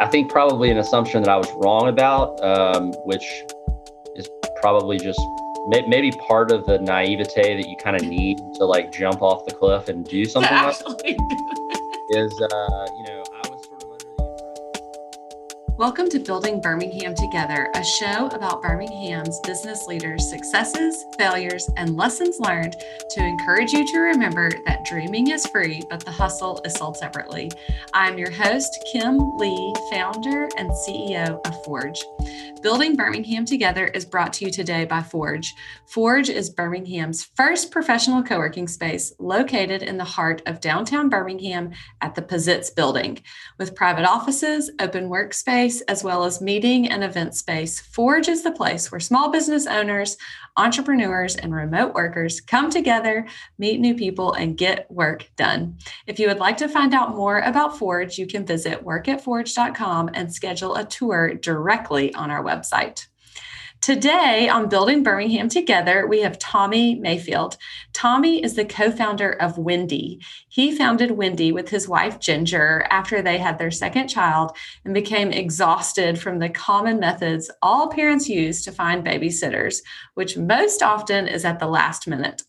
I think probably an assumption that I was wrong about, um, which is probably just may, maybe part of the naivete that you kind of need to like jump off the cliff and do something like is uh, you know Welcome to Building Birmingham Together, a show about Birmingham's business leaders' successes, failures, and lessons learned to encourage you to remember that dreaming is free, but the hustle is sold separately. I'm your host, Kim Lee, founder and CEO of Forge. Building Birmingham Together is brought to you today by Forge. Forge is Birmingham's first professional co working space located in the heart of downtown Birmingham at the Pizitz building. With private offices, open workspace, as well as meeting and event space, Forge is the place where small business owners, entrepreneurs, and remote workers come together, meet new people, and get work done. If you would like to find out more about Forge, you can visit workatforge.com and schedule a tour directly on our website. Today on Building Birmingham Together, we have Tommy Mayfield. Tommy is the co founder of Wendy. He founded Wendy with his wife Ginger after they had their second child and became exhausted from the common methods all parents use to find babysitters, which most often is at the last minute.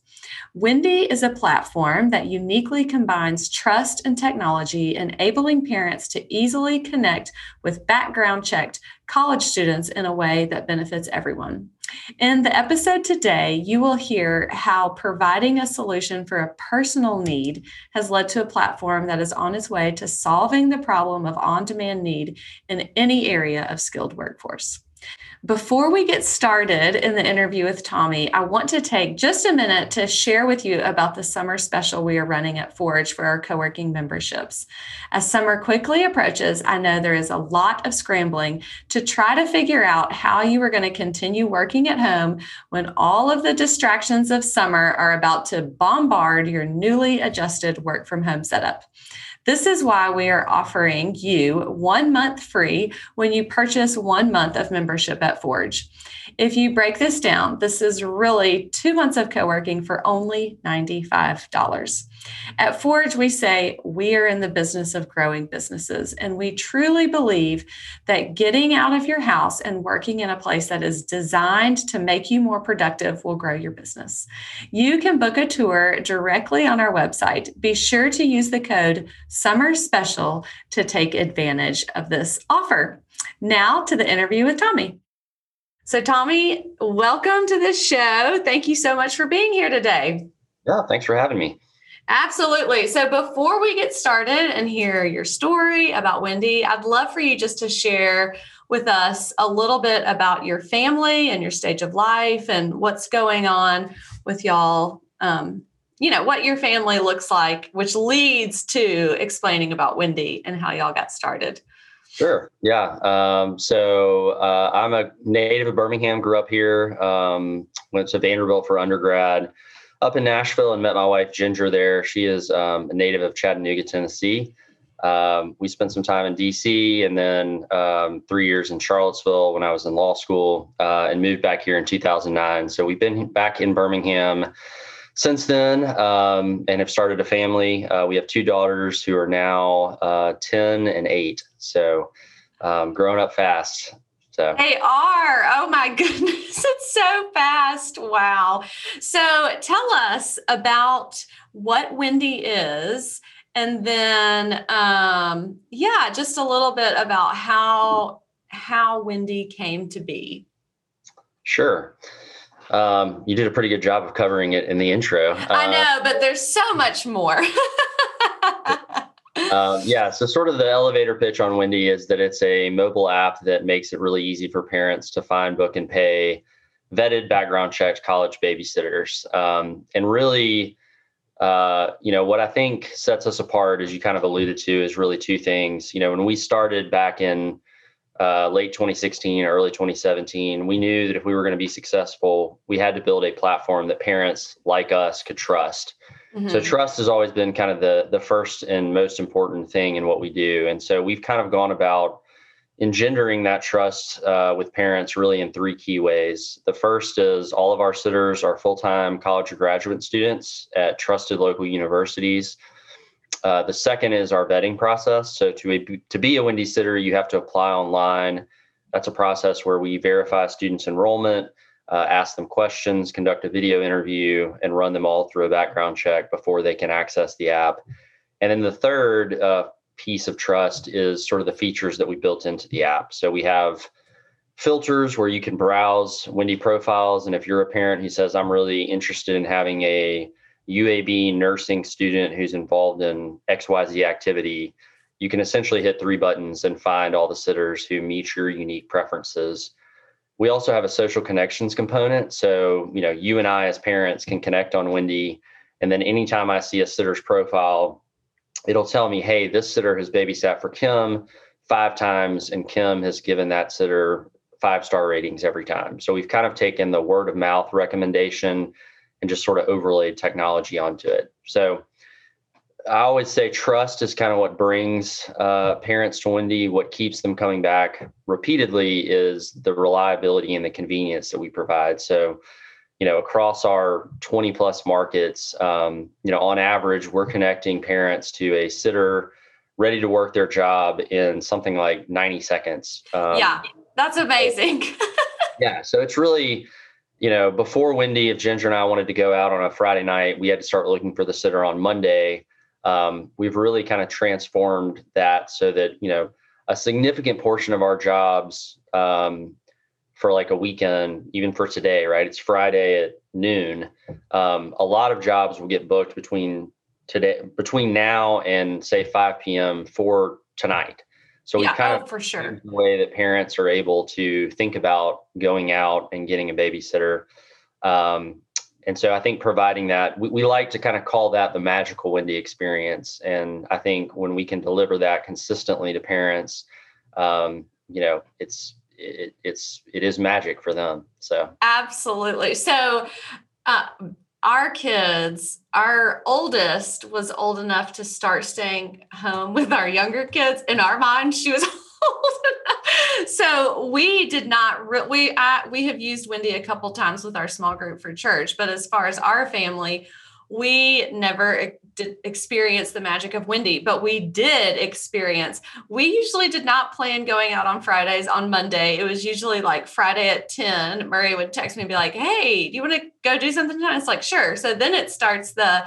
Wendy is a platform that uniquely combines trust and technology, enabling parents to easily connect with background checked college students in a way that benefits everyone. In the episode today, you will hear how providing a solution for a personal need has led to a platform that is on its way to solving the problem of on demand need in any area of skilled workforce. Before we get started in the interview with Tommy, I want to take just a minute to share with you about the summer special we are running at Forge for our co working memberships. As summer quickly approaches, I know there is a lot of scrambling to try to figure out how you are going to continue working at home when all of the distractions of summer are about to bombard your newly adjusted work from home setup. This is why we are offering you one month free when you purchase one month of membership at Forge. If you break this down, this is really two months of co working for only $95. At Forge, we say we are in the business of growing businesses, and we truly believe that getting out of your house and working in a place that is designed to make you more productive will grow your business. You can book a tour directly on our website. Be sure to use the code Summer Special to take advantage of this offer. Now to the interview with Tommy. So, Tommy, welcome to this show. Thank you so much for being here today. Yeah, thanks for having me. Absolutely. So, before we get started and hear your story about Wendy, I'd love for you just to share with us a little bit about your family and your stage of life and what's going on with y'all. Um, you know, what your family looks like, which leads to explaining about Wendy and how y'all got started. Sure. Yeah. Um, so uh, I'm a native of Birmingham, grew up here, um, went to Vanderbilt for undergrad, up in Nashville, and met my wife Ginger there. She is um, a native of Chattanooga, Tennessee. Um, we spent some time in DC and then um, three years in Charlottesville when I was in law school uh, and moved back here in 2009. So we've been back in Birmingham since then um, and have started a family. Uh, we have two daughters who are now uh, 10 and 8. So um, growing up fast. So. They are. Oh my goodness. It's so fast. Wow. So tell us about what Wendy is. And then, um, yeah, just a little bit about how how Wendy came to be. Sure. Um, you did a pretty good job of covering it in the intro. Uh, I know, but there's so much more. uh, yeah, so sort of the elevator pitch on Wendy is that it's a mobile app that makes it really easy for parents to find, book, and pay vetted, background checked college babysitters. Um, and really, uh, you know, what I think sets us apart, as you kind of alluded to, is really two things. You know, when we started back in uh, late 2016, early 2017, we knew that if we were going to be successful, we had to build a platform that parents like us could trust. Mm-hmm. So trust has always been kind of the the first and most important thing in what we do, and so we've kind of gone about engendering that trust uh, with parents really in three key ways. The first is all of our sitters are full time college or graduate students at trusted local universities uh, the second is our vetting process. So to to be a Wendy sitter, you have to apply online. That's a process where we verify students' enrollment, uh, ask them questions, conduct a video interview, and run them all through a background check before they can access the app. And then the third uh, piece of trust is sort of the features that we built into the app. So we have filters where you can browse Wendy profiles. And if you're a parent who says, I'm really interested in having a UAB nursing student who's involved in XYZ activity, you can essentially hit three buttons and find all the sitters who meet your unique preferences. We also have a social connections component. So, you know, you and I as parents can connect on Wendy. And then anytime I see a sitter's profile, it'll tell me, hey, this sitter has babysat for Kim five times, and Kim has given that sitter five star ratings every time. So we've kind of taken the word of mouth recommendation and just sort of overlaid technology onto it. So I always say trust is kind of what brings uh, parents to Wendy. What keeps them coming back repeatedly is the reliability and the convenience that we provide. So, you know, across our 20 plus markets, um, you know, on average, we're connecting parents to a sitter ready to work their job in something like 90 seconds. Um, yeah, that's amazing. yeah. So it's really, you know, before Wendy, if Ginger and I wanted to go out on a Friday night, we had to start looking for the sitter on Monday. Um, we've really kind of transformed that so that, you know, a significant portion of our jobs um, for like a weekend, even for today, right? It's Friday at noon. Um, a lot of jobs will get booked between today, between now and say 5 p.m. for tonight. So yeah, we kind oh, of for sure the way that parents are able to think about going out and getting a babysitter. Um, and so I think providing that, we, we like to kind of call that the magical Wendy experience. And I think when we can deliver that consistently to parents, um, you know, it's it, it's it is magic for them. So absolutely. So. Uh, our kids, our oldest was old enough to start staying home with our younger kids. In our mind, she was old enough. So we did not, re- we, I, we have used Wendy a couple times with our small group for church, but as far as our family, we never did experience the magic of Wendy, but we did experience. We usually did not plan going out on Fridays on Monday. It was usually like Friday at 10. Murray would text me and be like, Hey, do you want to go do something tonight? It's like, sure. So then it starts the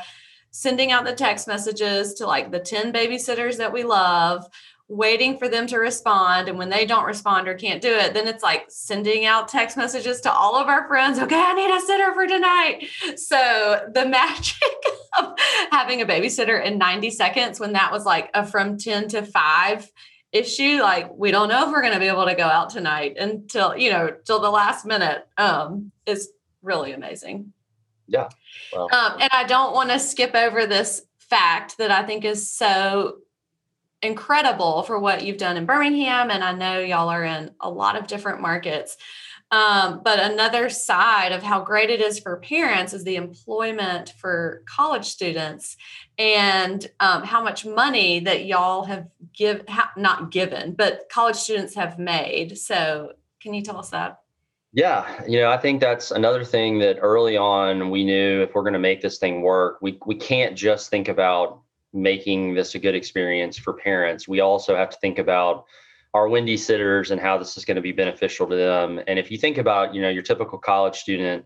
sending out the text messages to like the 10 babysitters that we love waiting for them to respond. And when they don't respond or can't do it, then it's like sending out text messages to all of our friends. Okay, I need a sitter for tonight. So the magic of having a babysitter in 90 seconds when that was like a from 10 to 5 issue like we don't know if we're going to be able to go out tonight until you know till the last minute um is really amazing yeah well, um, and i don't want to skip over this fact that i think is so incredible for what you've done in Birmingham. And I know y'all are in a lot of different markets. Um, but another side of how great it is for parents is the employment for college students and um, how much money that y'all have give ha- not given, but college students have made. So can you tell us that? Yeah, you know, I think that's another thing that early on we knew if we're going to make this thing work, we we can't just think about making this a good experience for parents, we also have to think about our Wendy sitters and how this is going to be beneficial to them. And if you think about, you know, your typical college student,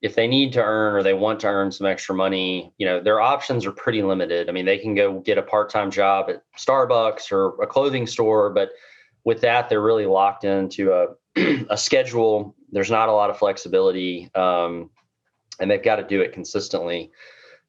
if they need to earn or they want to earn some extra money, you know, their options are pretty limited. I mean, they can go get a part-time job at Starbucks or a clothing store, but with that, they're really locked into a, a schedule. There's not a lot of flexibility, um, and they've got to do it consistently.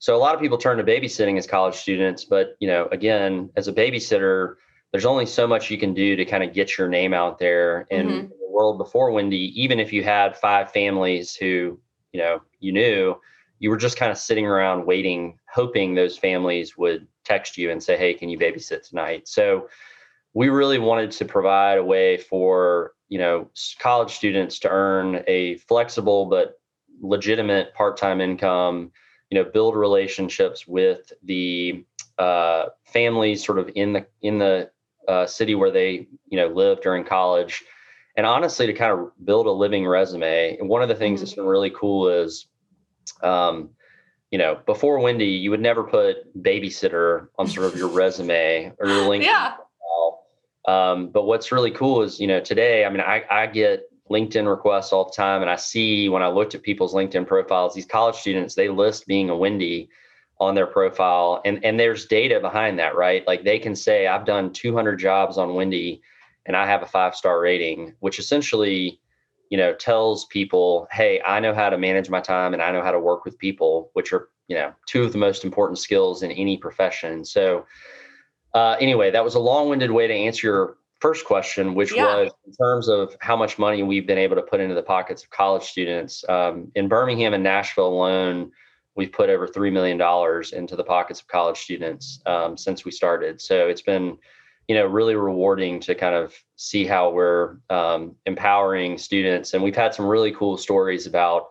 So a lot of people turn to babysitting as college students, but you know, again, as a babysitter, there's only so much you can do to kind of get your name out there. And mm-hmm. in the world before Wendy, even if you had five families who, you know, you knew, you were just kind of sitting around waiting, hoping those families would text you and say, Hey, can you babysit tonight? So we really wanted to provide a way for, you know, college students to earn a flexible but legitimate part-time income you know build relationships with the uh, families sort of in the in the uh, city where they you know live during college and honestly to kind of build a living resume and one of the things mm-hmm. that's been really cool is um, you know, before Wendy, you would never put babysitter on sort of your resume or your LinkedIn. Yeah. Um, but what's really cool is, you know, today, I mean, I, I get LinkedIn requests all the time, and I see when I looked at people's LinkedIn profiles, these college students, they list being a Wendy on their profile, and and there's data behind that, right? Like they can say, I've done 200 jobs on Wendy, and I have a five star rating, which essentially you know tells people hey i know how to manage my time and i know how to work with people which are you know two of the most important skills in any profession. So uh, anyway that was a long-winded way to answer your first question which yeah. was in terms of how much money we've been able to put into the pockets of college students um, in birmingham and nashville alone we've put over $3 million into the pockets of college students um, since we started so it's been you know really rewarding to kind of see how we're um, empowering students and we've had some really cool stories about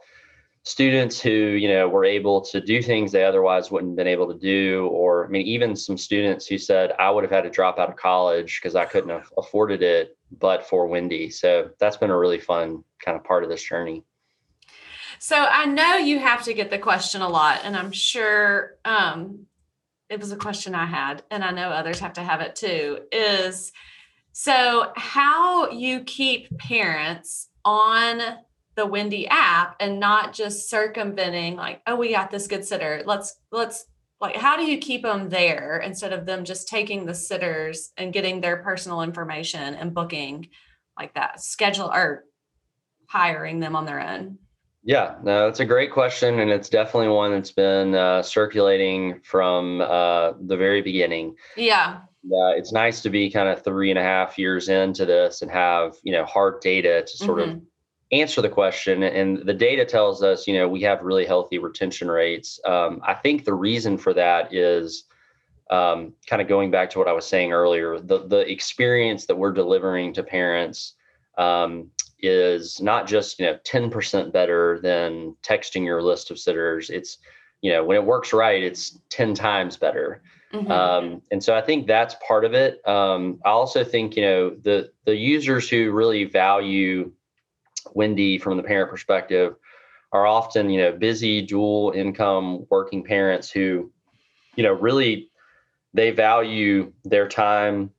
students who you know were able to do things they otherwise wouldn't have been able to do or i mean even some students who said i would have had to drop out of college because i couldn't have afforded it but for wendy. So that's been a really fun kind of part of this journey. So i know you have to get the question a lot and i'm sure um, it was a question I had, and I know others have to have it too, is so how you keep parents on the Wendy app and not just circumventing like, oh, we got this good sitter. Let's let's like how do you keep them there instead of them just taking the sitters and getting their personal information and booking like that schedule or hiring them on their own yeah, no, it's a great question, and it's definitely one that's been uh, circulating from uh, the very beginning. Yeah, uh, it's nice to be kind of three and a half years into this and have you know hard data to sort mm-hmm. of answer the question. And the data tells us, you know, we have really healthy retention rates. Um, I think the reason for that is um, kind of going back to what I was saying earlier. The the experience that we're delivering to parents. Um, is not just you know 10% better than texting your list of sitters it's you know when it works right it's 10 times better mm-hmm. um, and so i think that's part of it um, i also think you know the the users who really value wendy from the parent perspective are often you know busy dual income working parents who you know really they value their time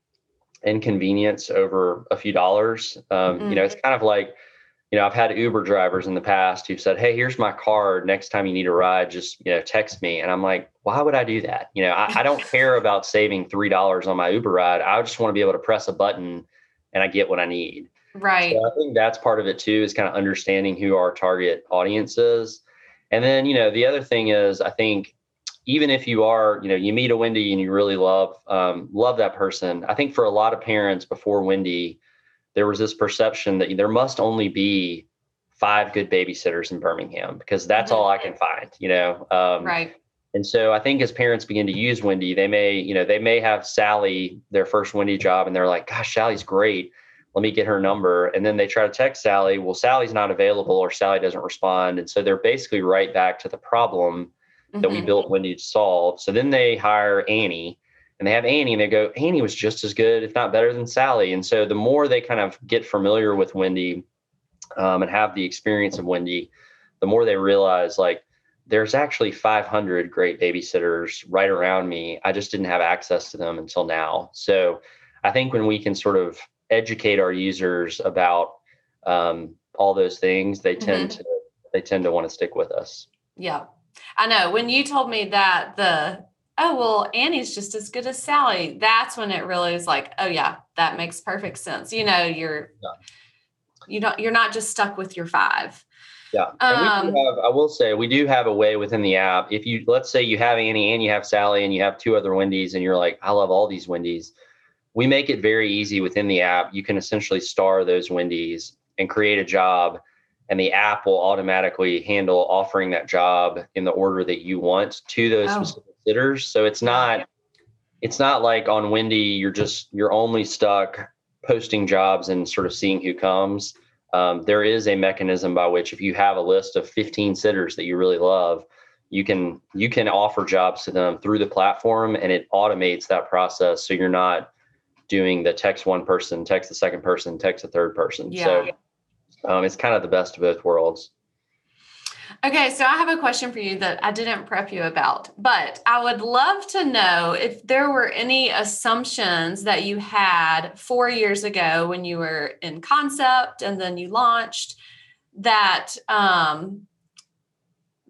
and convenience over a few dollars. Um, mm-hmm. You know, it's kind of like, you know, I've had Uber drivers in the past who said, "Hey, here's my card. Next time you need a ride, just you know, text me." And I'm like, "Why would I do that?" You know, I, I don't care about saving three dollars on my Uber ride. I just want to be able to press a button and I get what I need. Right. So I think that's part of it too, is kind of understanding who our target audience is. And then, you know, the other thing is, I think even if you are, you know, you meet a Wendy and you really love um, love that person. I think for a lot of parents before Wendy, there was this perception that there must only be five good babysitters in Birmingham because that's all I can find. You know, um, right. And so I think as parents begin to use Wendy, they may, you know, they may have Sally their first Wendy job, and they're like, "Gosh, Sally's great." Let me get her number. And then they try to text Sally. Well, Sally's not available or Sally doesn't respond. And so they're basically right back to the problem that mm-hmm. we built Wendy to solve. So then they hire Annie and they have Annie and they go, Annie was just as good, if not better than Sally. And so the more they kind of get familiar with Wendy um, and have the experience of Wendy, the more they realize like there's actually 500 great babysitters right around me. I just didn't have access to them until now. So I think when we can sort of educate our users about um, all those things, they tend mm-hmm. to they tend to want to stick with us. Yeah, I know when you told me that the oh well Annie's just as good as Sally, that's when it really is like, oh yeah, that makes perfect sense. You know, you're yeah. you don't you're not just stuck with your five. Yeah. Um, have, I will say we do have a way within the app. If you let's say you have Annie and you have Sally and you have two other Wendy's and you're like, I love all these Wendy's. We make it very easy within the app. You can essentially star those Wendy's and create a job and the app will automatically handle offering that job in the order that you want to those oh. specific sitters. So it's not it's not like on Wendy you're just you're only stuck posting jobs and sort of seeing who comes. Um, there is a mechanism by which if you have a list of 15 sitters that you really love, you can you can offer jobs to them through the platform and it automates that process so you're not doing the text one person, text the second person, text the third person. Yeah. So um, it's kind of the best of both worlds. Okay, so I have a question for you that I didn't prep you about, but I would love to know if there were any assumptions that you had four years ago when you were in concept and then you launched that um,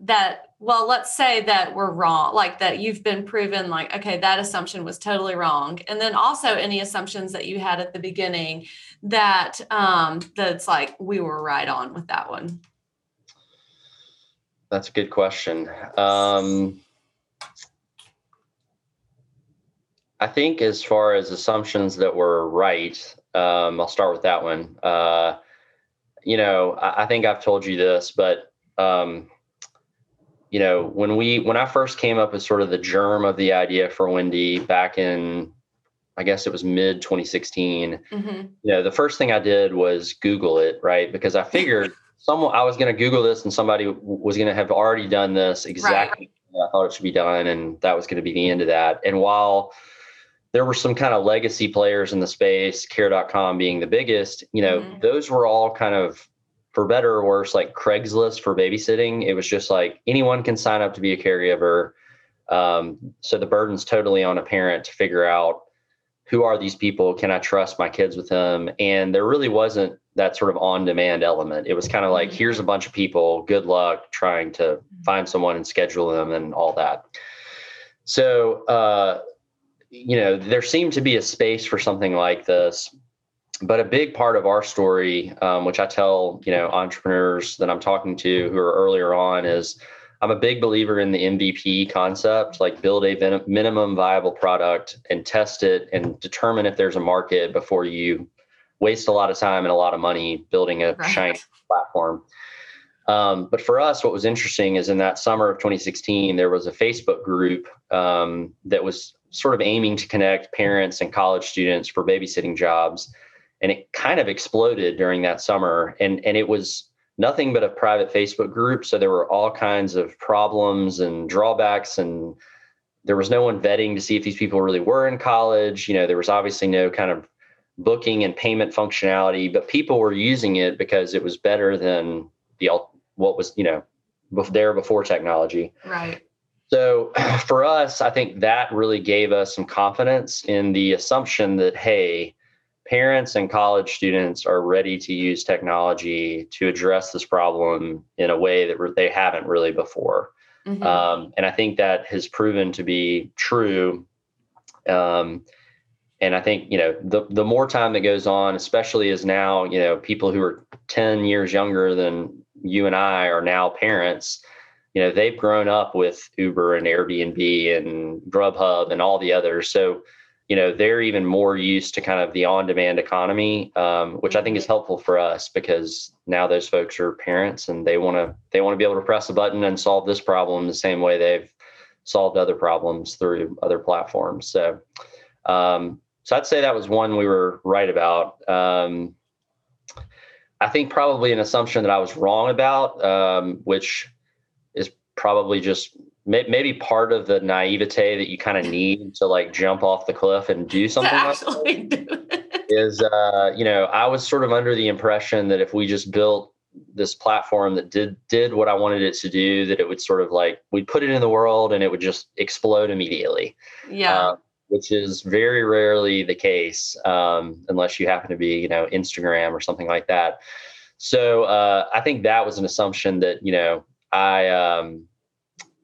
that well let's say that we're wrong like that you've been proven like okay that assumption was totally wrong. And then also any assumptions that you had at the beginning that um that's like we were right on with that one. That's a good question. Um i think as far as assumptions that were right um i'll start with that one. Uh you know i, I think i've told you this but um you know, when we when I first came up with sort of the germ of the idea for Wendy back in I guess it was mid 2016. Mm-hmm. You know, the first thing I did was Google it, right? Because I figured someone I was going to Google this and somebody was going to have already done this exactly right. I thought it should be done, and that was going to be the end of that. And while there were some kind of legacy players in the space, care.com being the biggest, you know, mm-hmm. those were all kind of for better or worse, like Craigslist for babysitting, it was just like anyone can sign up to be a caregiver. Um, so the burden's totally on a parent to figure out who are these people? Can I trust my kids with them? And there really wasn't that sort of on demand element. It was kind of like, mm-hmm. here's a bunch of people, good luck trying to mm-hmm. find someone and schedule them and all that. So, uh, you know, there seemed to be a space for something like this but a big part of our story, um, which I tell you know entrepreneurs that I'm talking to who are earlier on, is I'm a big believer in the MVP concept, like build a minimum viable product and test it and determine if there's a market before you waste a lot of time and a lot of money building a right. shiny platform. Um, but for us, what was interesting is in that summer of 2016, there was a Facebook group um, that was sort of aiming to connect parents and college students for babysitting jobs and it kind of exploded during that summer. And and it was nothing but a private facebook group. So there were all kinds of problems and drawbacks and there was no one vetting to see if these people really were in college. You know there was obviously no kind of booking and payment functionality but people were using it because it was better than the what was you know there before technology. Right. So for us i think that really gave us some confidence in the assumption that hey parents and college students are ready to use technology to address this problem in a way that they haven't really before. Mm-hmm. Um, and I think that has proven to be true. Um, and I think, you know, the, the more time that goes on, especially as now, you know, people who are 10 years younger than you and I are now parents, you know, they've grown up with Uber and Airbnb and Grubhub and all the others. So, you know they're even more used to kind of the on-demand economy um, which i think is helpful for us because now those folks are parents and they want to they want to be able to press a button and solve this problem the same way they've solved other problems through other platforms. So um, so i'd say that was one we were right about. Um, i think probably an assumption that i was wrong about um, which is probably just maybe part of the naivete that you kind of need to like jump off the cliff and do something like that is uh you know i was sort of under the impression that if we just built this platform that did did what i wanted it to do that it would sort of like we'd put it in the world and it would just explode immediately. Yeah. Uh, which is very rarely the case um, unless you happen to be you know instagram or something like that. So uh, i think that was an assumption that you know i um,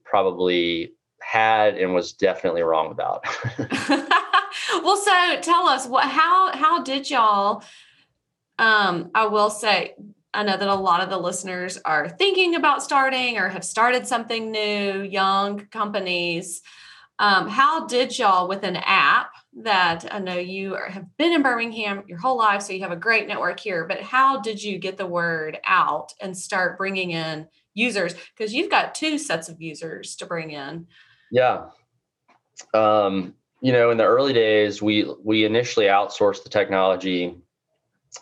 probably had and was definitely wrong about. well, so tell us what how how did y'all um I will say I know that a lot of the listeners are thinking about starting or have started something new, young companies. Um, how did y'all with an app that I know you are, have been in Birmingham your whole life, so you have a great network here, but how did you get the word out and start bringing in users because you've got two sets of users to bring in. Yeah. Um, you know in the early days we we initially outsourced the technology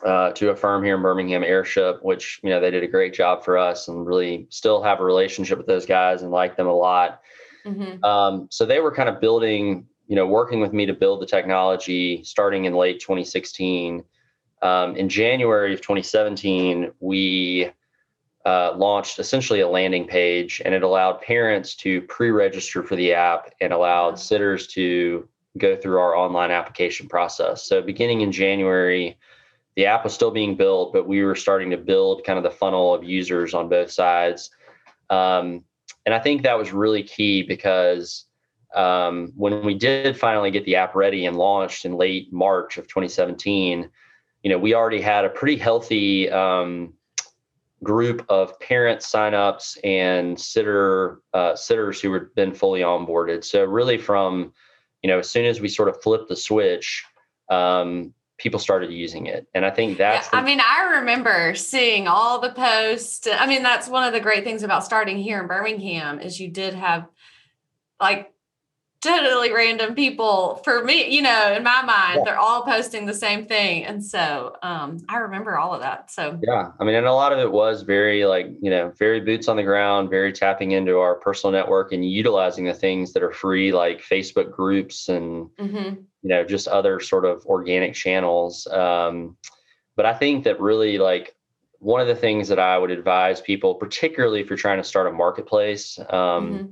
uh, to a firm here in birmingham airship which you know they did a great job for us and really still have a relationship with those guys and like them a lot. Mm-hmm. um, so they were kind of building you know working with me to build the technology starting in late 2016 um, in january of 2017 we uh, launched essentially a landing page and it allowed parents to pre-register for the app and allowed sitters to go through our online application process. So beginning in january the app was still being built but we were starting to build kind of the funnel of users on both sides. Um, and i think that was really key because um, when we did finally get the app ready and launched in late march of 2017 you know we already had a pretty healthy um, group of parent signups and sitter uh, sitters who were been fully onboarded. So really, from you know, as soon as we sort of flipped the switch, um, people started using it, and I think that's. Yeah, the- I mean, I remember seeing all the posts. I mean, that's one of the great things about starting here in Birmingham is you did have like totally random people for me you know in my mind yeah. they're all posting the same thing and so um, i remember all of that so yeah i mean and a lot of it was very like you know very boots on the ground very tapping into our personal network and utilizing the things that are free like facebook groups and mm-hmm. you know just other sort of organic channels um, but i think that really like one of the things that i would advise people particularly if you're trying to start a marketplace um, mm-hmm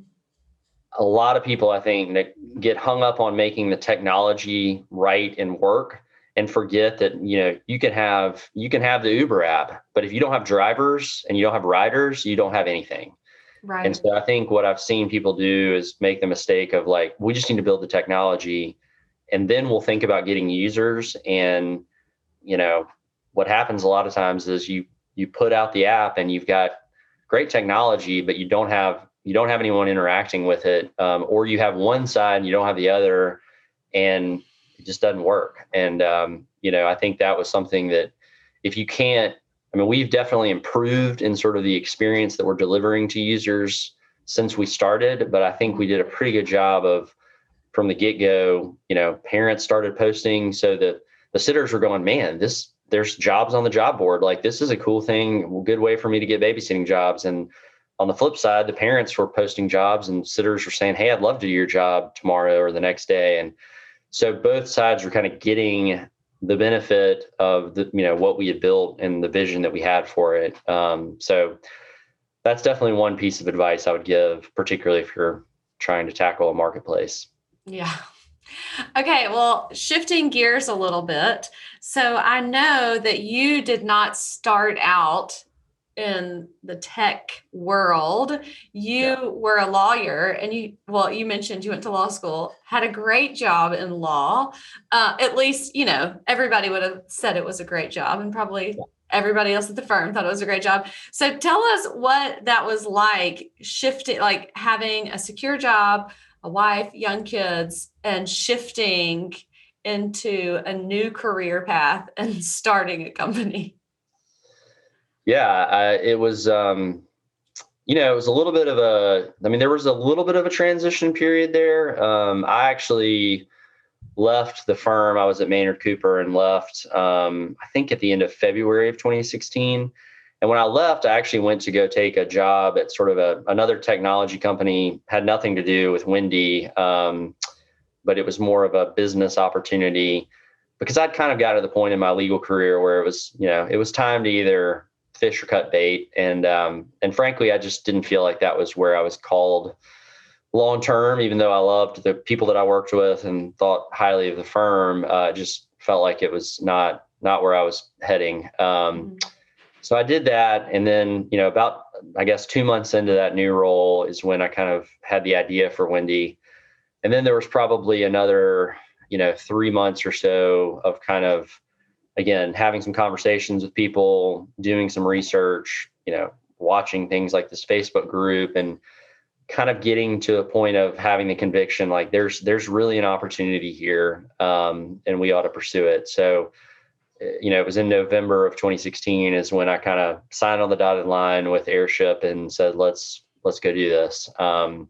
a lot of people, I think, that get hung up on making the technology right and work and forget that you know you can have you can have the Uber app, but if you don't have drivers and you don't have riders, you don't have anything. Right. And so I think what I've seen people do is make the mistake of like, we just need to build the technology and then we'll think about getting users. And, you know, what happens a lot of times is you you put out the app and you've got great technology, but you don't have you don't have anyone interacting with it, um, or you have one side and you don't have the other, and it just doesn't work. And um, you know, I think that was something that if you can't, I mean, we've definitely improved in sort of the experience that we're delivering to users since we started, but I think we did a pretty good job of from the get go. You know, parents started posting so that the sitters were going, man, this there's jobs on the job board. Like this is a cool thing, good way for me to get babysitting jobs and on the flip side, the parents were posting jobs and sitters were saying, Hey, I'd love to do your job tomorrow or the next day. And so both sides were kind of getting the benefit of the, you know, what we had built and the vision that we had for it. Um, so that's definitely one piece of advice I would give, particularly if you're trying to tackle a marketplace. Yeah. Okay, well, shifting gears a little bit. So I know that you did not start out in the tech world you yeah. were a lawyer and you well you mentioned you went to law school had a great job in law uh, at least you know everybody would have said it was a great job and probably yeah. everybody else at the firm thought it was a great job so tell us what that was like shifting like having a secure job a wife young kids and shifting into a new career path and starting a company yeah, I, it was, um, you know, it was a little bit of a, I mean, there was a little bit of a transition period there. Um, I actually left the firm. I was at Maynard Cooper and left, um, I think at the end of February of 2016. And when I left, I actually went to go take a job at sort of a, another technology company, had nothing to do with Wendy, um, but it was more of a business opportunity because I'd kind of got to the point in my legal career where it was, you know, it was time to either fish or cut bait. And um, and frankly, I just didn't feel like that was where I was called long term. Even though I loved the people that I worked with and thought highly of the firm, uh, just felt like it was not not where I was heading. Um, mm-hmm. So I did that, and then you know about I guess two months into that new role is when I kind of had the idea for Wendy, and then there was probably another you know three months or so of kind of again, having some conversations with people, doing some research, you know, watching things like this Facebook group and kind of getting to a point of having the conviction like there's there's really an opportunity here um, and we ought to pursue it. So eh, you know it was in november of 2016 is when i kind of signed on the dotted line with airship and said let's let's go do this. Um,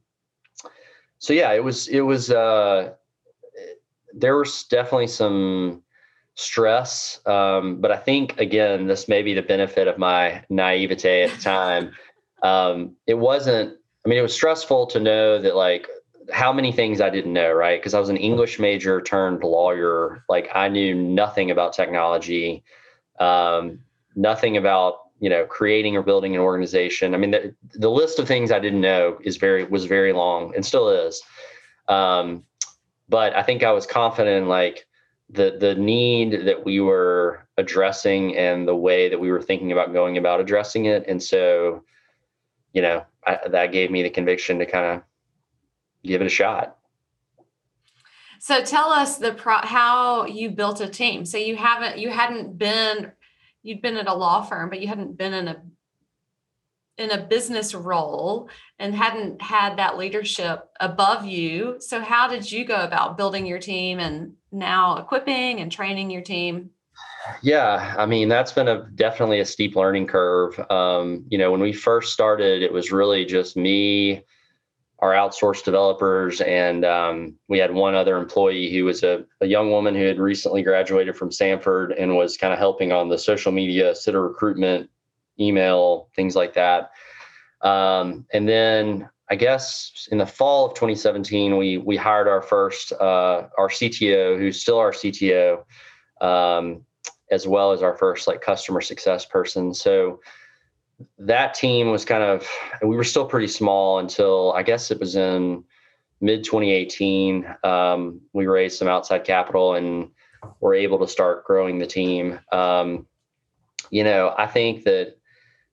so yeah it was it was uh, there was definitely some stress. Um, but I think again, this may be the benefit of my naivete at the time. Um, it wasn't. I mean, it was stressful to know that like how many things I didn't know, right? Because I was an English major turned lawyer. Like I knew nothing about technology, um, nothing about you know creating or building an organization. I mean, the, the list of things I didn't know is very was very long and still is. Um, but I think I was confident in like the the need that we were addressing and the way that we were thinking about going about addressing it. And so, you know, I, that gave me the conviction to kind of give it a shot. So tell us the pro how you built a team. So you haven't you hadn't been you'd been at a law firm, but you hadn't been in a in a business role and hadn't had that leadership above you. So how did you go about building your team and now equipping and training your team? Yeah, I mean that's been a definitely a steep learning curve. Um, you know, when we first started, it was really just me, our outsourced developers, and um, we had one other employee who was a, a young woman who had recently graduated from Stanford and was kind of helping on the social media sitter recruitment, email, things like that. Um, and then I guess in the fall of 2017, we we hired our first uh, our CTO, who's still our CTO. Um, as well as our first like customer success person. So that team was kind of we were still pretty small until I guess it was in mid 2018. Um, we raised some outside capital and were able to start growing the team. Um, you know, I think that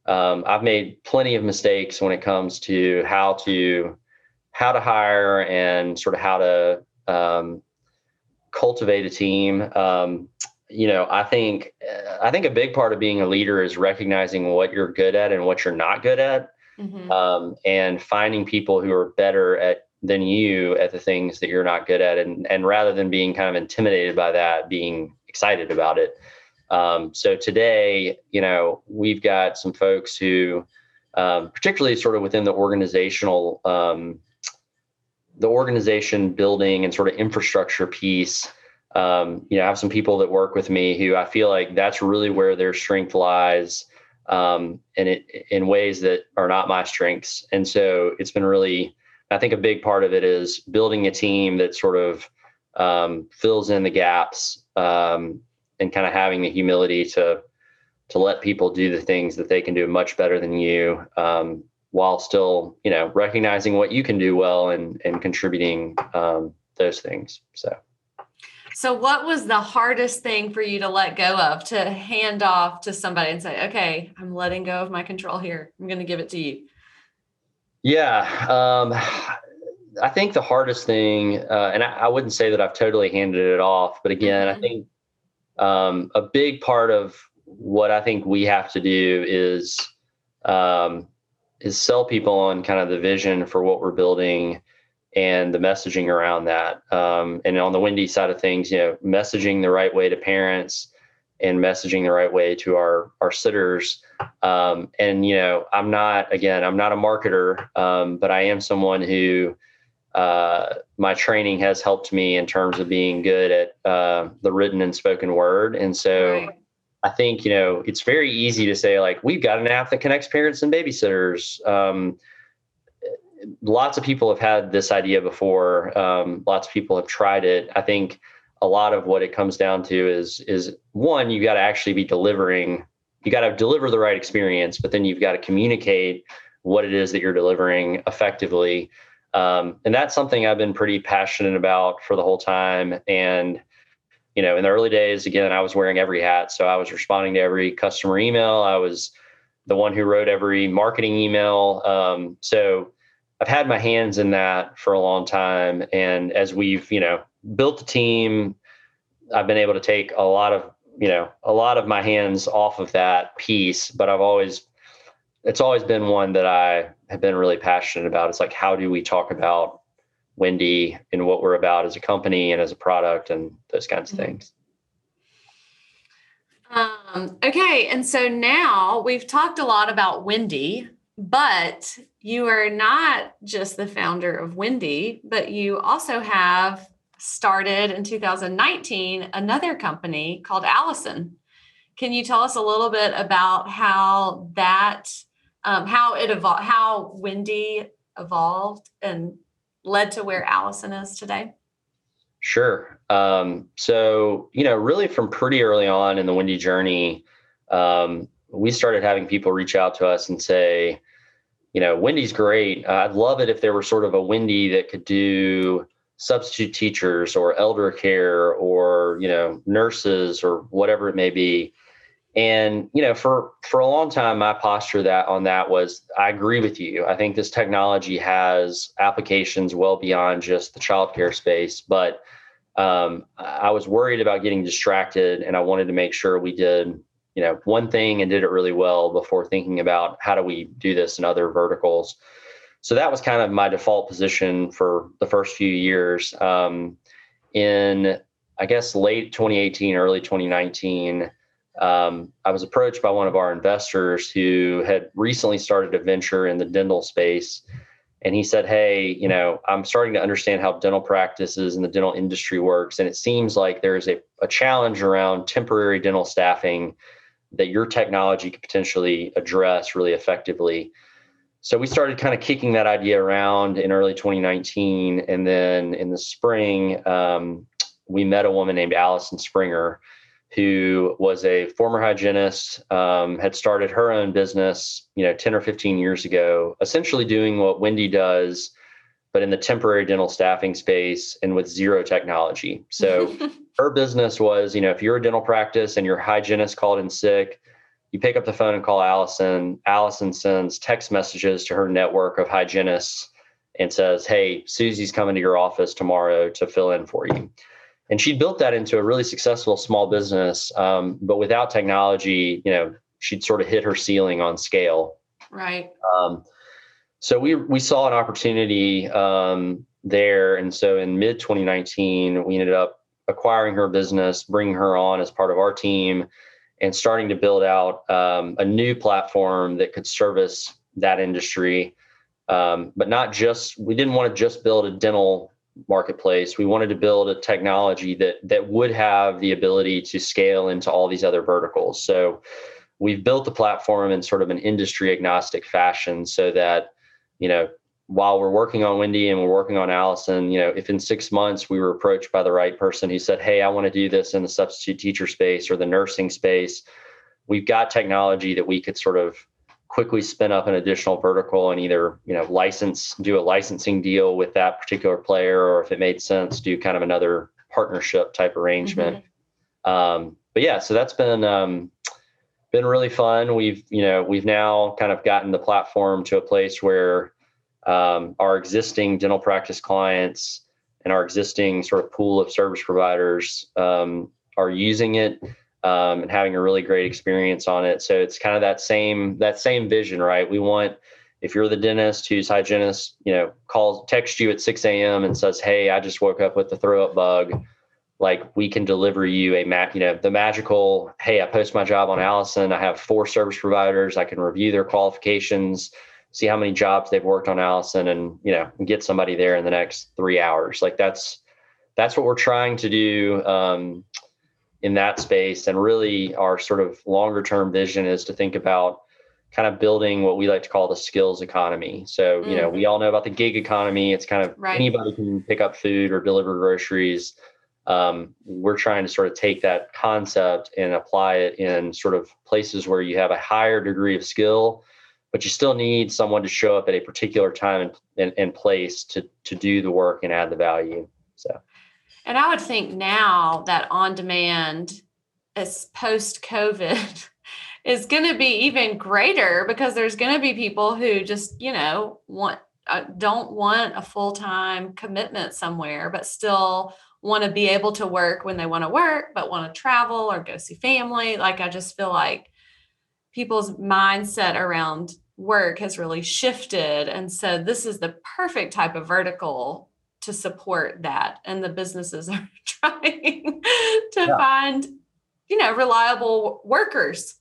um, I've made plenty of mistakes when it comes to how to how to hire and sort of how to um, cultivate a team. Um, you know, I think I think a big part of being a leader is recognizing what you're good at and what you're not good at, mm-hmm. um, and finding people who are better at than you at the things that you're not good at, and and rather than being kind of intimidated by that, being excited about it. Um, so today, you know, we've got some folks who, um, particularly sort of within the organizational, um, the organization building and sort of infrastructure piece um, you know, I have some people that work with me who I feel like that's really where their strength lies, um, and it in ways that are not my strengths. And so it's been really, I think a big part of it is building a team that sort of um, fills in the gaps um, and kind of having the humility to to let people do the things that they can do much better than you um, while still you know recognizing what you can do well and and contributing um, those things so so, what was the hardest thing for you to let go of, to hand off to somebody and say, okay, I'm letting go of my control here. I'm going to give it to you? Yeah. Um, I think the hardest thing, uh, and I, I, wouldn't say that I've totally handed it off, but again, mm-hmm. I think um, a big part of what I think we have to do is um, is sell people on kind of the vision for what we're building and the messaging around that. Um, and on the Wendy side of things, you know, messaging the right way to parents and messaging the right way to our our sitters. Um, and you know, I'm not again, I'm not a marketer, um, but I am someone who uh, my training has helped me in terms of being good at uh, the written and spoken word. And so. Right. I think you know it's very easy to say like we've got an app that connects parents and babysitters. Um, lots of people have had this idea before. Um, lots of people have tried it. I think a lot of what it comes down to is is one, you got to actually be delivering. You got to deliver the right experience, but then you've got to communicate what it is that you're delivering effectively. Um, and that's something I've been pretty passionate about for the whole time. And you know, in the early days, again, I was wearing every hat. So I was responding to every customer email. I was the one who wrote every marketing email. Um, so I've had my hands in that for a long time. And as we've, you know, built the team, I've been able to take a lot of, you know, a lot of my hands off of that piece, but I've always, it's always been one that I have been really passionate about. It's like, how do we talk about Wendy and what we're about as a company and as a product and those kinds of mm-hmm. things. Um, okay. And so now we've talked a lot about Wendy, but you are not just the founder of Wendy, but you also have started in 2019 another company called Allison. Can you tell us a little bit about how that, um, how it evolved, how Wendy evolved and led to where Allison is today? Sure. Um, so, you know, really from pretty early on in the Wendy journey, um, we started having people reach out to us and say, you know, Wendy's great. Uh, I'd love it if there were sort of a Wendy that could do substitute teachers or elder care or you know nurses or whatever it may be and you know for for a long time my posture that on that was i agree with you. I think this technology has applications well beyond just the childcare space. But um, i was worried about getting distracted and i wanted to make sure we did you know one thing and did it really well before thinking about how do we do this in other verticals. So that was kind of my default position for the first few years. Um, in I guess late 2018, early 2019, um, I was approached by one of our investors who had recently started a venture in the dental space. And he said, Hey, you know, I'm starting to understand how dental practices and the dental industry works. And it seems like there's a, a challenge around temporary dental staffing that your technology could potentially address really effectively so we started kind of kicking that idea around in early 2019 and then in the spring um, we met a woman named allison springer who was a former hygienist um, had started her own business you know 10 or 15 years ago essentially doing what wendy does but in the temporary dental staffing space and with zero technology so her business was you know if you're a dental practice and your hygienist called in sick you pick up the phone and call Allison. Allison sends text messages to her network of hygienists and says, Hey, Susie's coming to your office tomorrow to fill in for you. And she built that into a really successful small business. Um, but without technology, you know, she'd sort of hit her ceiling on scale. Right. Um, so we we saw an opportunity um, there, and so in mid 2019, we ended up acquiring her business, bringing her on as part of our team, and starting to build out um, a new platform that could service that industry. Um, but not just, we didn't want to just build a dental marketplace. We wanted to build a technology that that would have the ability to scale into all these other verticals. So we've built the platform in sort of an industry agnostic fashion so that, you know, while we're working on Wendy and we're working on Allison, you know, if in six months we were approached by the right person who said, Hey, I want to do this in the substitute teacher space or the nursing space, we've got technology that we could sort of quickly spin up an additional vertical and either, you know, license, do a licensing deal with that particular player, or if it made sense, do kind of another partnership type arrangement. Mm-hmm. Um, but yeah, so that's been um, been really fun. We've, you know, we've now kind of gotten the platform to a place where um, our existing dental practice clients and our existing sort of pool of service providers um, are using it um, and having a really great experience on it. So it's kind of that same that same vision, right? We want if you're the dentist whose hygienist, you know, calls text you at 6 a.m. and says, "Hey, I just woke up with the throw up bug." Like we can deliver you a mat, you know, the magical. Hey, I post my job on Allison. I have four service providers. I can review their qualifications see how many jobs they've worked on Allison and, you know, get somebody there in the next three hours. Like that's, that's what we're trying to do um, in that space. And really our sort of longer term vision is to think about kind of building what we like to call the skills economy. So, you mm-hmm. know, we mm-hmm. all know about the gig economy. It's kind of right. anybody can pick up food or deliver groceries. Um, we're trying to sort of take that concept and apply it in sort of places where you have a higher degree of skill but you still need someone to show up at a particular time and, and, and place to to do the work and add the value so and i would think now that on demand is post covid is going to be even greater because there's going to be people who just you know want uh, don't want a full-time commitment somewhere but still want to be able to work when they want to work but want to travel or go see family like i just feel like people's mindset around work has really shifted. And so this is the perfect type of vertical to support that. And the businesses are trying to yeah. find, you know, reliable workers.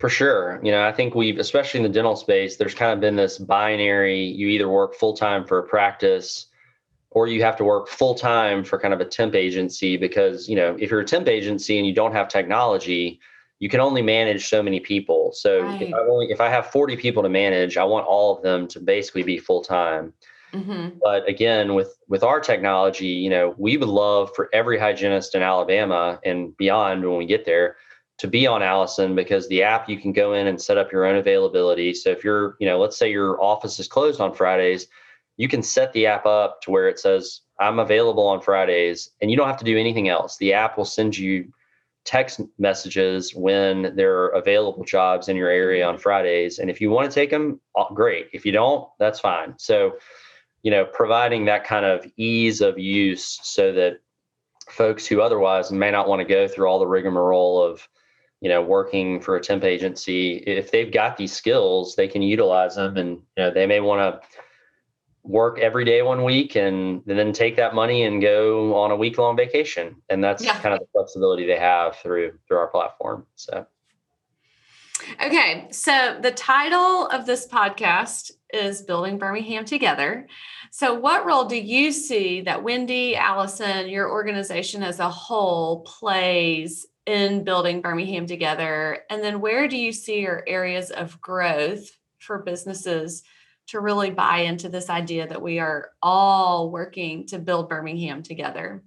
For sure. You know, I think we've, especially in the dental space, there's kind of been this binary you either work full time for a practice or you have to work full time for kind of a temp agency because, you know, if you're a temp agency and you don't have technology, you can only manage so many people. So right. if I only if I have 40 people to manage, I want all of them to basically be full time. Mm-hmm. But again, with with our technology, you know, we would love for every hygienist in Alabama and beyond when we get there to be on Allison because the app you can go in and set up your own availability. So if you're, you know, let's say your office is closed on Fridays, you can set the app up to where it says I'm available on Fridays and you don't have to do anything else. The app will send you text messages when there are available jobs in your area on Fridays. And if you want to take them, great. If you don't, that's fine. So, you know, providing that kind of ease of use so that folks who otherwise may not want to go through all the rigmarole of, you know, working for a temp agency, if they've got these skills, they can utilize them and, you know, they may want to work every day one week and, and then take that money and go on a week long vacation. And that's yeah. kind of the flexibility they have through through our platform. So Okay, so the title of this podcast is Building Birmingham Together. So, what role do you see that Wendy, Allison, your organization as a whole plays in building Birmingham together? And then, where do you see your areas of growth for businesses to really buy into this idea that we are all working to build Birmingham together?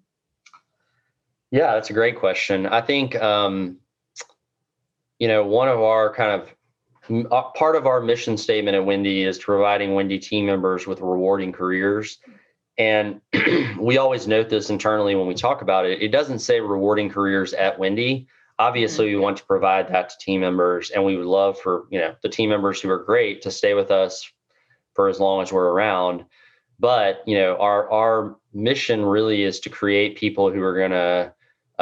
Yeah, that's a great question. I think, um, you know, one of our kind of part of our mission statement at Wendy is providing Wendy team members with rewarding careers. And we always note this internally when we talk about it. It doesn't say rewarding careers at Wendy. Obviously, we want to provide that to team members, and we would love for you know the team members who are great to stay with us for as long as we're around. But you know, our our mission really is to create people who are going to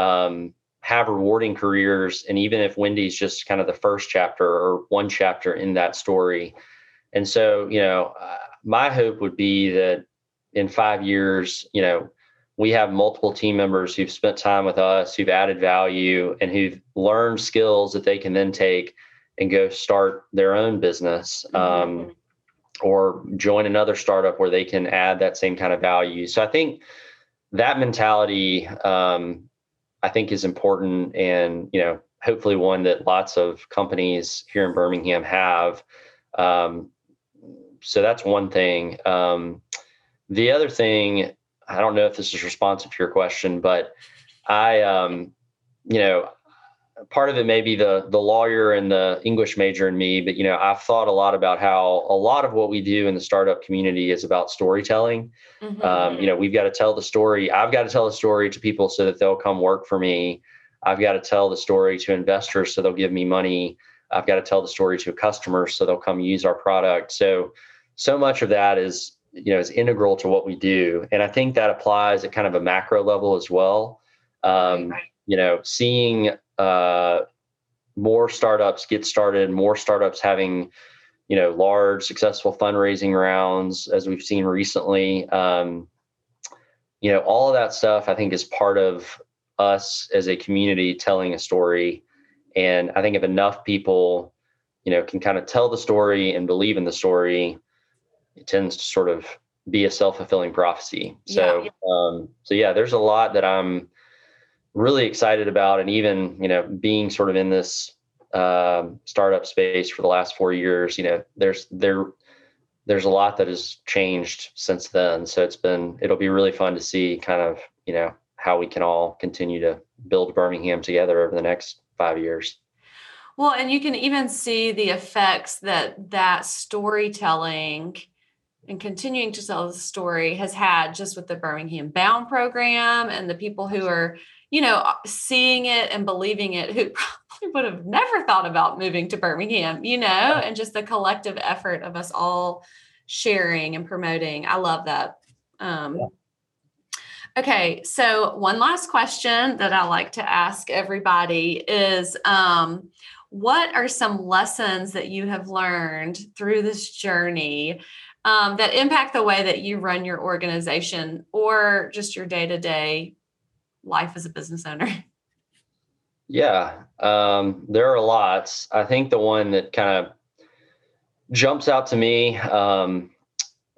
um, have rewarding careers. And even if Wendy's just kind of the first chapter or one chapter in that story. And so, you know, uh, my hope would be that in five years, you know, we have multiple team members who've spent time with us, who've added value, and who've learned skills that they can then take and go start their own business um, mm-hmm. or join another startup where they can add that same kind of value. So I think that mentality um, I think is important and, you know, hopefully one that lots of companies here in Birmingham have. Um, so that's one thing. Um, the other thing, I don't know if this is responsive to your question, but I, um, you know, part of it may be the the lawyer and the English major in me, but you know, I've thought a lot about how a lot of what we do in the startup community is about storytelling. Mm-hmm. Um, you know, we've got to tell the story. I've got to tell the story to people so that they'll come work for me. I've got to tell the story to investors so they'll give me money. I've got to tell the story to customers so they'll come use our product. So, so much of that is you know is integral to what we do, and I think that applies at kind of a macro level as well. Um, you know, seeing uh, more startups get started, more startups having, you know, large successful fundraising rounds, as we've seen recently. Um, you know, all of that stuff I think is part of us as a community telling a story. And I think if enough people, you know, can kind of tell the story and believe in the story, it tends to sort of be a self-fulfilling prophecy. So, yeah. um, so yeah, there's a lot that I'm really excited about and even you know being sort of in this um, startup space for the last four years you know there's there there's a lot that has changed since then. So it's been it'll be really fun to see kind of you know how we can all continue to build birmingham together over the next five years. Well and you can even see the effects that that storytelling and continuing to tell the story has had just with the birmingham bound program and the people who are you know, seeing it and believing it, who probably would have never thought about moving to Birmingham, you know, and just the collective effort of us all sharing and promoting. I love that. Um, yeah. Okay, so one last question that I like to ask everybody is um, what are some lessons that you have learned through this journey um, that impact the way that you run your organization or just your day to day life as a business owner? Yeah, um, there are lots. I think the one that kind of jumps out to me um,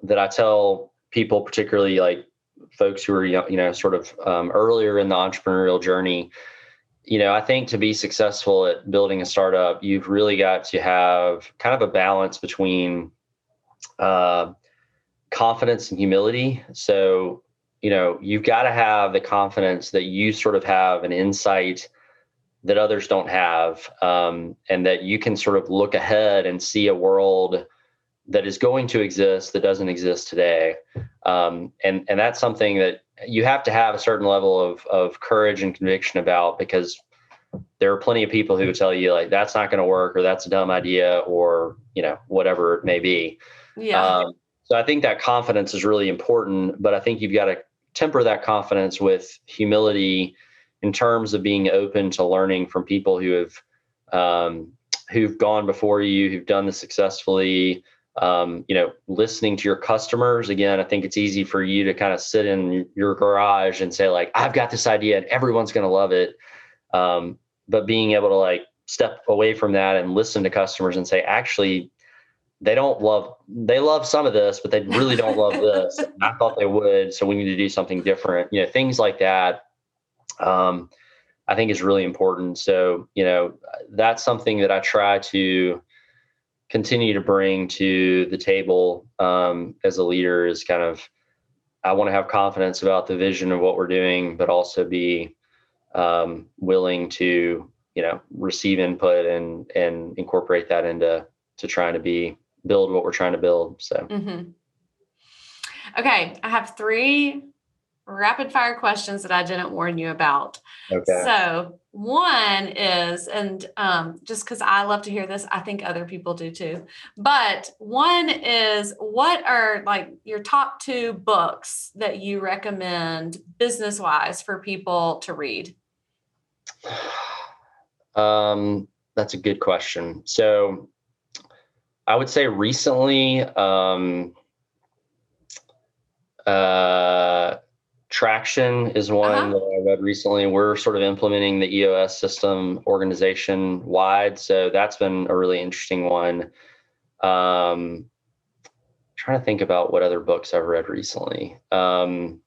that I tell people, particularly like folks who are you know sort of um, earlier in the entrepreneurial journey, you know, I think to be successful at building a startup, you've really got to have kind of a balance between uh, confidence and humility. So you know you've got to have the confidence that you sort of have an insight that others don't have, um, and that you can sort of look ahead and see a world that is going to exist that doesn't exist today. Um, and and that's something that you have to have a certain level of of courage and conviction about because there are plenty of people who would tell you like that's not going to work or that's a dumb idea or you know whatever it may be. Yeah. Um, so I think that confidence is really important, but I think you've got to temper that confidence with humility in terms of being open to learning from people who have um, who've gone before you, who've done this successfully. Um, you know, listening to your customers. Again, I think it's easy for you to kind of sit in your garage and say like, "I've got this idea and everyone's going to love it." Um, but being able to like step away from that and listen to customers and say, actually, they don't love they love some of this, but they really don't love this. I thought they would, so we need to do something different. You know, things like that. Um, I think is really important. So, you know, that's something that I try to continue to bring to the table um, as a leader is kind of I want to have confidence about the vision of what we're doing, but also be um, willing to, you know, receive input and and incorporate that into to trying to be build what we're trying to build. So, mm-hmm. okay, I have three rapid fire questions that I didn't warn you about. Okay. So, one is, and um, just because I love to hear this, I think other people do too. But one is, what are like your top two books that you recommend business wise for people to read? Um, that's a good question. So, I would say recently, um, uh, Traction is one uh-huh. that I read recently. We're sort of implementing the EOS system organization wide, so that's been a really interesting one. Um, trying to think about what other books I've read recently. Um,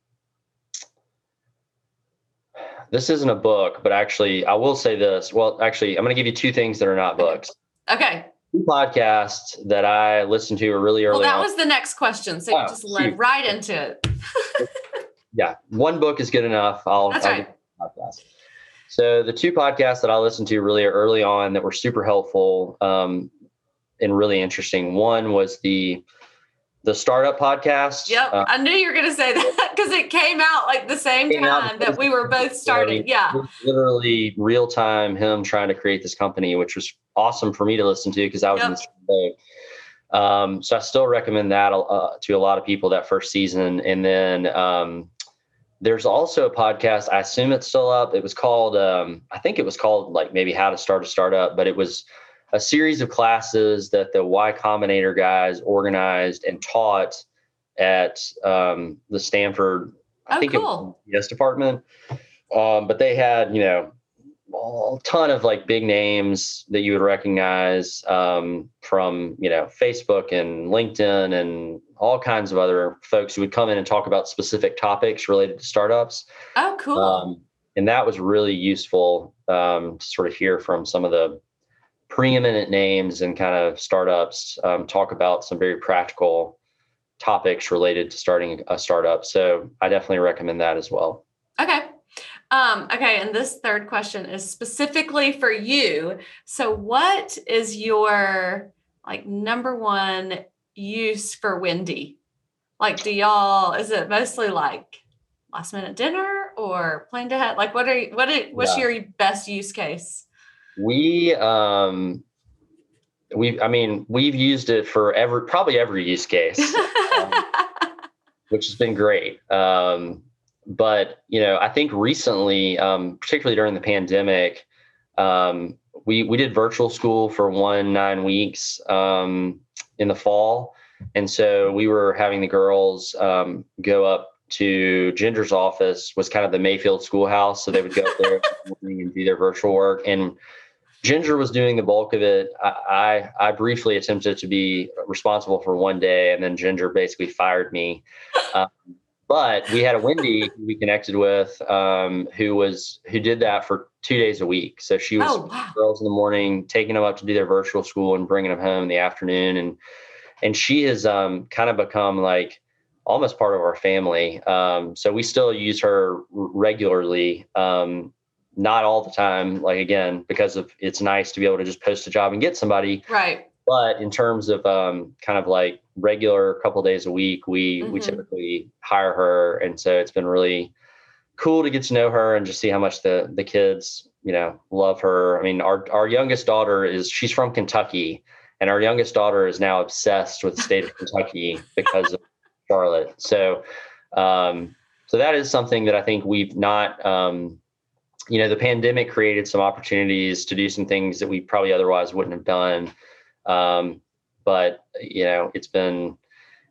this isn't a book, but actually, I will say this. Well, actually, I'm going to give you two things that are not books. Okay two podcasts that I listened to really early. Well, that on. was the next question, so oh, you just led right into it. yeah, one book is good enough. I'll. That's I'll right. Podcast. So the two podcasts that I listened to really early on that were super helpful um, and really interesting. One was the the startup podcast. Yep, uh, I knew you were going to say that because it came out like the same time that we were both starting. Yeah, literally real time. Him trying to create this company, which was awesome for me to listen to because I was yep. in the same boat. Um, so I still recommend that uh, to a lot of people that first season. And then um, there's also a podcast. I assume it's still up. It was called. Um, I think it was called like maybe How to Start a Startup, but it was a series of classes that the Y Combinator guys organized and taught at um, the Stanford. I oh, think cool. it yes department. Um, but they had you know a ton of like big names that you would recognize um, from you know Facebook and LinkedIn and all kinds of other folks who would come in and talk about specific topics related to startups. Oh, cool! Um, and that was really useful um, to sort of hear from some of the preeminent names and kind of startups um, talk about some very practical topics related to starting a startup. So I definitely recommend that as well. Okay. Um, okay, and this third question is specifically for you. So, what is your like number one use for Wendy? Like, do y'all is it mostly like last minute dinner or plan to have like what are what are, what's yeah. your best use case? We um we I mean we've used it for every probably every use case. um, which has been great. Um, but you know, I think recently, um, particularly during the pandemic, um, we we did virtual school for one nine weeks um, in the fall, and so we were having the girls um, go up to Ginger's office was kind of the Mayfield schoolhouse, so they would go up there and do their virtual work and. Ginger was doing the bulk of it. I, I, I briefly attempted to be responsible for one day, and then Ginger basically fired me. Um, but we had a Wendy we connected with um, who was who did that for two days a week. So she was oh, wow. girls in the morning, taking them up to do their virtual school and bringing them home in the afternoon. And and she has um, kind of become like almost part of our family. Um, so we still use her regularly. Um, not all the time. Like again, because of it's nice to be able to just post a job and get somebody. Right. But in terms of um, kind of like regular couple days a week, we mm-hmm. we typically hire her, and so it's been really cool to get to know her and just see how much the the kids you know love her. I mean, our our youngest daughter is she's from Kentucky, and our youngest daughter is now obsessed with the state of Kentucky because of Charlotte. So. Um, so that is something that I think we've not um, you know, the pandemic created some opportunities to do some things that we probably otherwise wouldn't have done. Um, but you know, it's been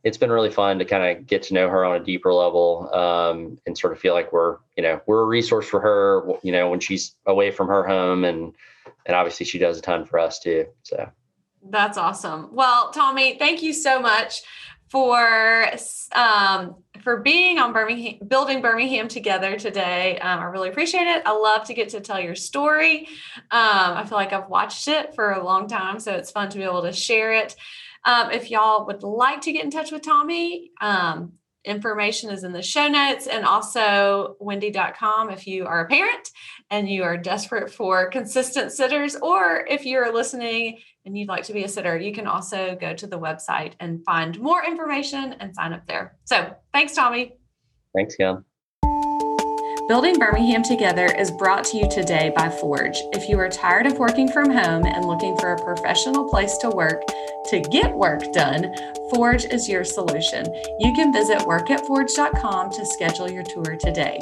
it's been really fun to kind of get to know her on a deeper level um, and sort of feel like we're you know we're a resource for her. You know, when she's away from her home, and and obviously she does a ton for us too. So that's awesome. Well, Tommy, thank you so much for um, for being on Birmingham, building Birmingham together today. Um, I really appreciate it. I love to get to tell your story. Um, I feel like I've watched it for a long time, so it's fun to be able to share it. Um, if y'all would like to get in touch with Tommy, um, information is in the show notes and also wendy.com if you are a parent and you are desperate for consistent sitters, or if you're listening and you'd like to be a sitter, you can also go to the website and find more information and sign up there. So thanks, Tommy. Thanks, Kim. Building Birmingham Together is brought to you today by Forge. If you are tired of working from home and looking for a professional place to work to get work done, Forge is your solution. You can visit workatforge.com to schedule your tour today.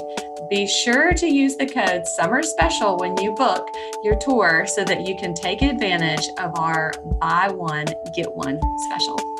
Be sure to use the code Summer Special when you book your tour so that you can take advantage of our buy one, get one special.